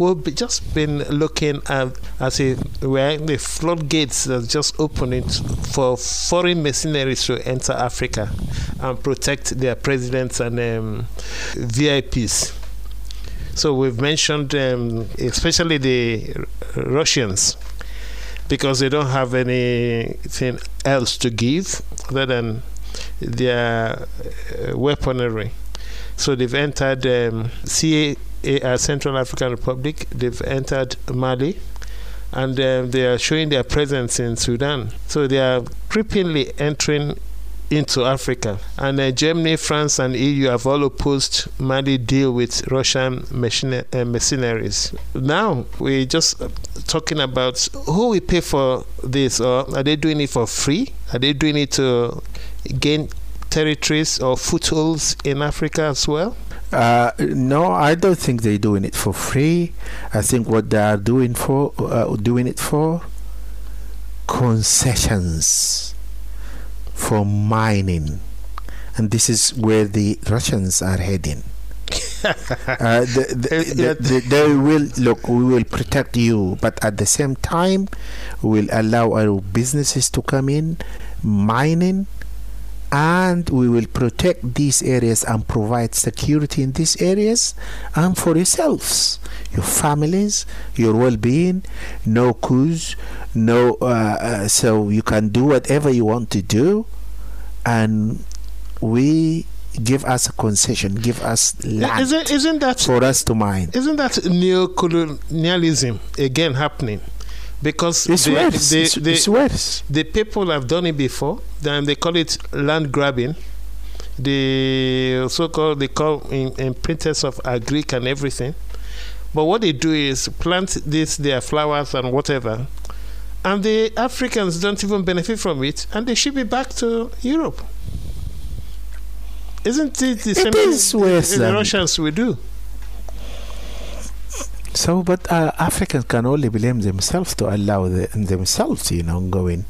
we've just been looking at as a where the floodgates are just opening for foreign mercenaries to enter Africa and protect their presidents and um, VIPs. So we've mentioned, um, especially the Russians, because they don't have anything else to give other than their uh, weaponry. So they've entered um, CA, Central African Republic, they've entered Mali, and um, they are showing their presence in Sudan. So they are creepingly entering into Africa. And uh, Germany, France, and EU have all opposed Mali deal with Russian uh, mercenaries. Now we're just talking about who will pay for this, or are they doing it for free? Are they doing it to gain territories or footholds in Africa as well? Uh, no, I don't think they're doing it for free. I think what they are doing for uh, doing it for concessions for mining, and this is where the Russians are heading. uh, the, the, the, they will look. We will protect you, but at the same time, we will allow our businesses to come in, mining and we will protect these areas and provide security in these areas and for yourselves your families your well-being no coups no uh, uh, so you can do whatever you want to do and we give us a concession give us land isn't, isn't that for us to mine isn't that neo-colonialism again happening because it's the, worse. The, it's, it's worse. the people have done it before. Then they call it land grabbing. The so-called they call in, in printers of agric and everything. But what they do is plant this their flowers and whatever, and the Africans don't even benefit from it, and they ship it back to Europe. Isn't it the it same is worse the, the Russians we do? So, but uh, Africans can only blame themselves to allow the, themselves, you know, going,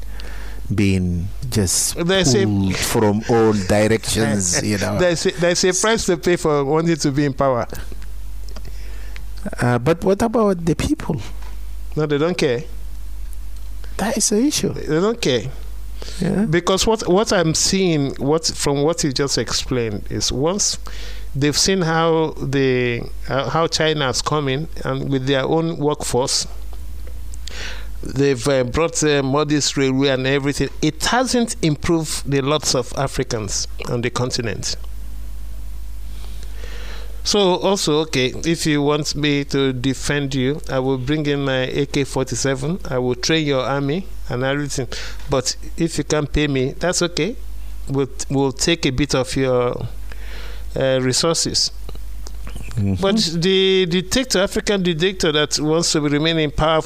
being just There's pulled from all directions, you know. There's a, there's a price to pay for wanting to be in power. Uh, but what about the people? No, they don't care. That is the issue. They don't care. Yeah. Because what what I'm seeing, what from what you just explained, is once they've seen how the uh, how China is coming and with their own workforce, they've uh, brought uh, modest railway and everything. It hasn't improved the lots of Africans on the continent. So also, okay, if you want me to defend you, I will bring in my AK-47. I will train your army and everything. But if you can't pay me, that's okay. We'll, we'll take a bit of your uh, resources. Mm-hmm. But the dictator, African dictator that wants to remain in power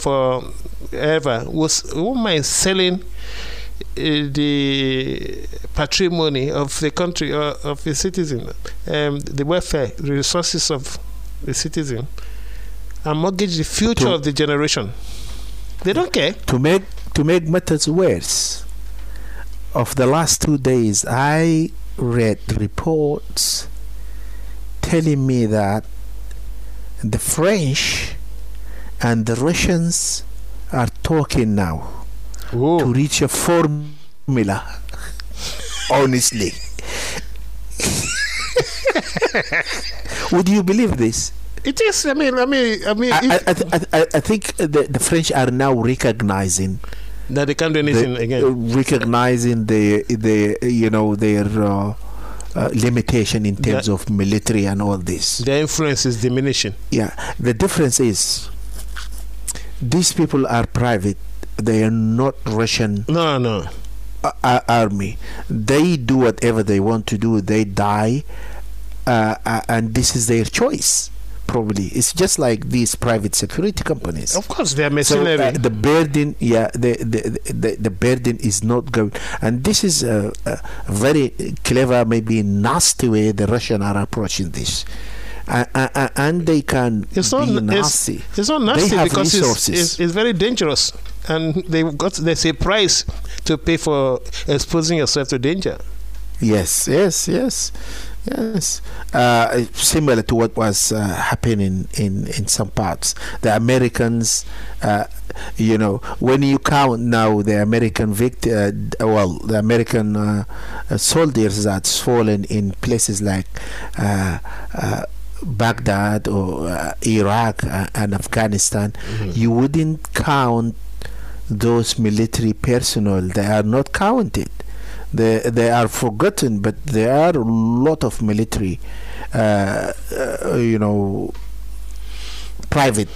forever, was won't mind selling uh, the patrimony of the country or uh, of the citizen, um, the welfare, the resources of the citizen, and mortgage the future to, of the generation. They don't care. To make to make matters worse, of the last two days, I read reports telling me that the French and the Russians talking now to reach a formula. Honestly. Would you believe this? It is. I mean, I mean, I mean, I, I, I, I, I think the, the French are now recognizing that they can't do anything the, again. uh, recognizing the the you know their uh, uh, limitation in terms The- of military and all this. Their influence is diminishing. Yeah, the difference is these people are private. They are not Russian No, no. uh, uh, army. They do whatever they want to do. They die, uh, uh, and this is their choice. Probably it's just like these private security companies. Of course, they are So uh, the burden, yeah, the, the the the burden is not going, and this is a, a very clever, maybe nasty way the Russian are approaching this, uh, uh, uh, and they can It's not- be nasty. It's not nasty have because it's, resources. it's, it's very dangerous, and they've got there's a price to pay for exposing yourself to danger. Yes, yes, yes. Yes, uh, similar to what was uh, happening in, in some parts. The Americans, uh, you know, when you count now the American vict- uh, well, the American uh, uh, soldiers that's fallen in places like Baghdad or Iraq and Afghanistan, mm-hmm. you wouldn't count those military personnel. They are not counted they they are forgotten, but there are a lot of military, uh, uh, you know, private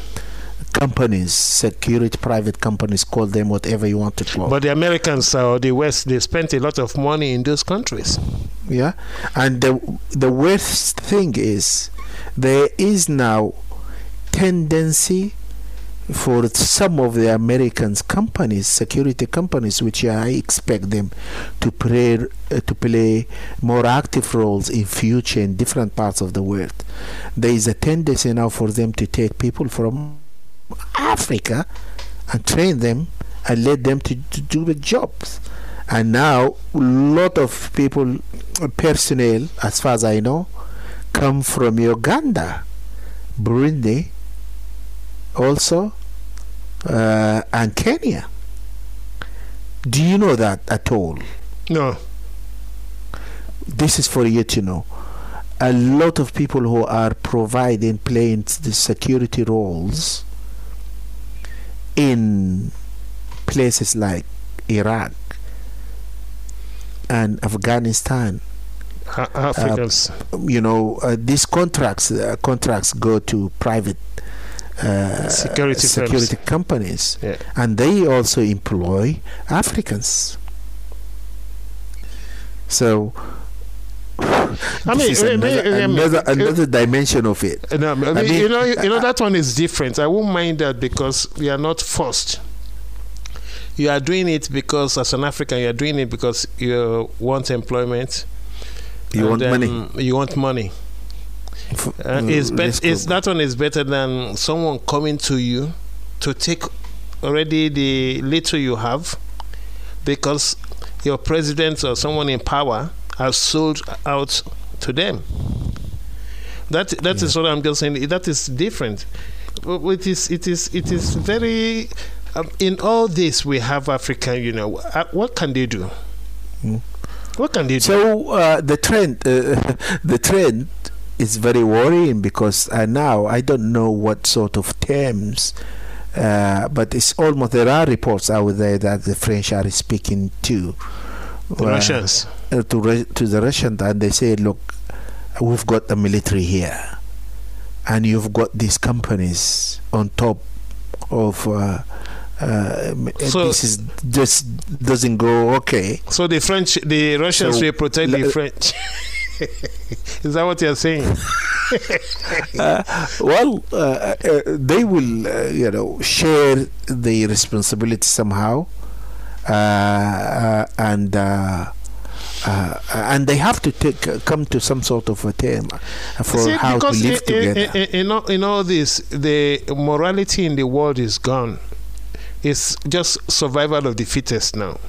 companies, security private companies, call them whatever you want to call. But the Americans or the West, they spent a lot of money in those countries. Yeah, and the the worst thing is there is now tendency for some of the Americans companies, security companies, which I expect them to play uh, to play more active roles in future in different parts of the world. There is a tendency now for them to take people from Africa and train them and let them to, to do the jobs. And now a lot of people, personnel, as far as I know, come from Uganda, Burundi, also uh, and Kenya. Do you know that at all? No. This is for you to know. A lot of people who are providing, playing the security roles in places like Iraq and Afghanistan. Africans. Uh, you know, uh, these contracts uh, contracts go to private uh, security, security companies, yeah. and they also employ Africans. So. I mean, another, another, another, dimension of it. No, I mean, I mean, you know, you know that one is different. I won't mind that because we are not forced. You are doing it because, as an African, you are doing it because you want employment. You want money. You want money. Uh, is bet- is that one is better than someone coming to you to take already the little you have because your president or someone in power has sold out to them. That that yeah. is what I'm just saying. That is different. It is it is it is very. Um, in all this, we have African. You know, uh, what can they do? Mm. What can they do? So uh, the trend, uh, the trend it's very worrying because uh, now I don't know what sort of terms, uh, but it's almost there are reports out there that the French are speaking to the uh, Russians uh, to to the Russians, and they say, look, we've got the military here, and you've got these companies on top of. Uh, uh, so this is just doesn't go okay. So the French, the Russians so will protect the French. Is that what you're saying? uh, well, uh, uh, they will, uh, you know, share the responsibility somehow, uh, uh, and. and they have to take come to some sort of a term for See, how to live in, together. In, in, all, in all this, the morality in the world is gone. It's just survival of the fittest now.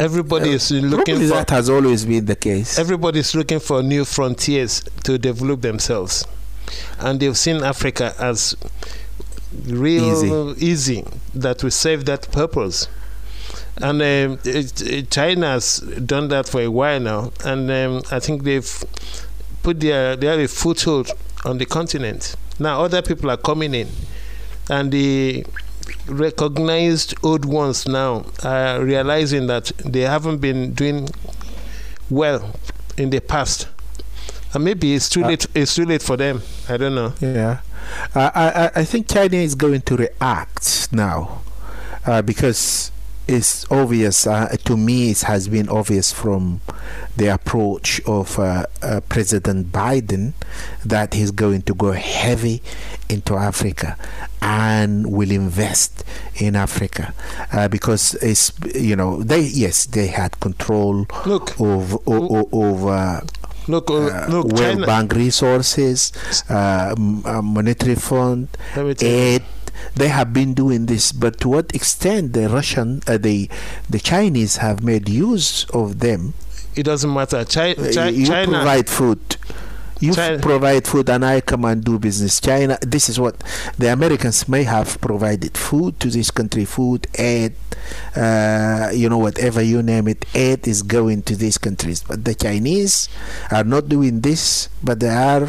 Everybody uh, is looking for that has always been the case. Everybody is looking for new frontiers to develop themselves, and they've seen Africa as real easy, easy that will serve that purpose. And um, it, it, China has done that for a while now, and um, I think they've put their they have a foothold on the continent. Now other people are coming in, and the recognized old ones now are realizing that they haven't been doing well in the past. And maybe it's too uh, late. It's too late for them. I don't know. Yeah, uh, I I think China is going to react now uh, because it's obvious uh, to me it has been obvious from the approach of uh, uh, President Biden that he's going to go heavy into Africa and will invest in Africa uh, because it's you know they yes they had control look of over look, uh, look, World China. Bank resources, uh, monetary fund, aid they have been doing this, but to what extent the Russian, uh, the the Chinese have made use of them it doesn't matter. Chi- Uh, Chi- you China, provide food. You China- provide food, and I come and do business. China. This is what the Americans may have provided food to this country. Food, aid, uh, you know, whatever you name it, aid is going to these countries. But the Chinese are not doing this, but they are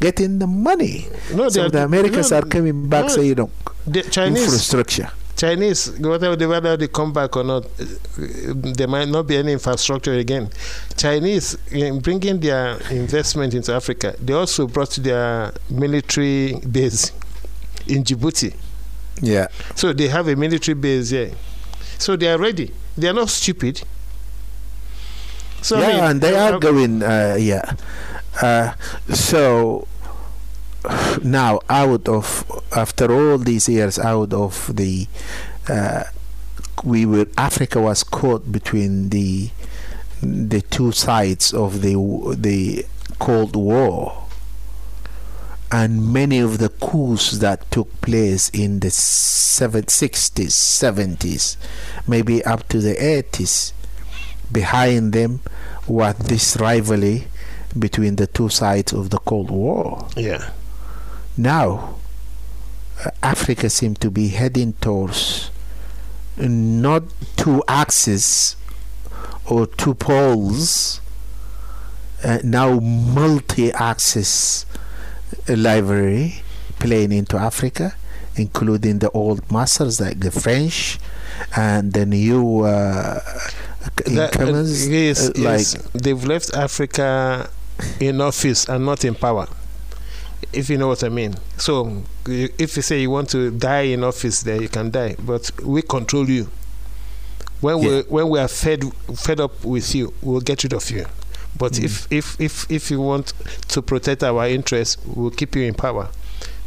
getting the money. no, so the Americans no, are coming back, no, saying, you know, the Chinese, infrastructure. Chinese, whether they, whether they come back or not, there might not be any infrastructure again. Chinese, in bringing their investment into Africa, they also brought their military base in Djibouti. Yeah. So they have a military base here. So they are ready. They are not stupid. So I yeah, mean, and they are going. Uh, yeah. Uh, so now, out of after all these years, out of the, uh, we were Africa was caught between the the two sides of the the Cold War, and many of the coups that took place in the seven, 60s, 70s, maybe up to the 80s, behind them was this rivalry between the two sides of the Cold War. Yeah. Now, uh, Africa seems to be heading towards not two axes or two poles, uh, now multi axis library playing into Africa, including the old masters like the French and the new uh, That- uh, yes, uh, yes. they've left Africa in office and not in power. If you know what I mean. So, if you say you want to die in office, there you can die, but we control you. When we when we are fed fed up with you, we'll get rid of you. But Mm. if, if if if you want to protect our interests, we'll keep you in power.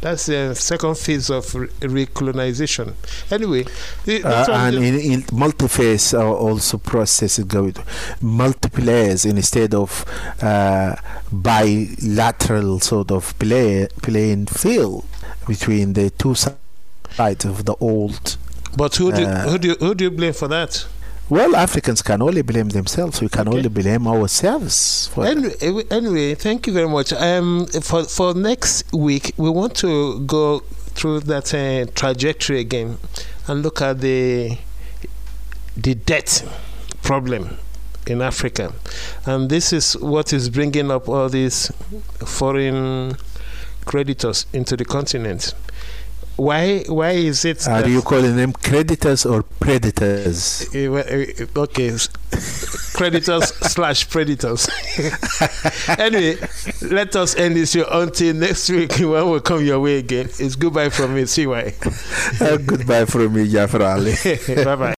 That's the second phase of re- recolonization. Anyway, Uh, and in, in multi-phase uh, also process is going multi-players instead of uh, bilateral sort of play playing field between the two sides of the old. But who do, Uh, who do who do you blame for that? Well, Africans can only blame themselves. We can Okay. only blame ourselves. For Anyway, anyway, thank you very much. Um, for for next week, we want to go through that uh, trajectory again and look at the the debt problem in Africa, and this is what is bringing up all these foreign creditors into the continent. Why? Why is it? Are you calling them creditors or predators? Eh, well, eh, okay creditors slash predators anyway let us end this show until next week when we come your way again it's goodbye from me see why Uh, goodbye from me, Jafar Ali. bye bye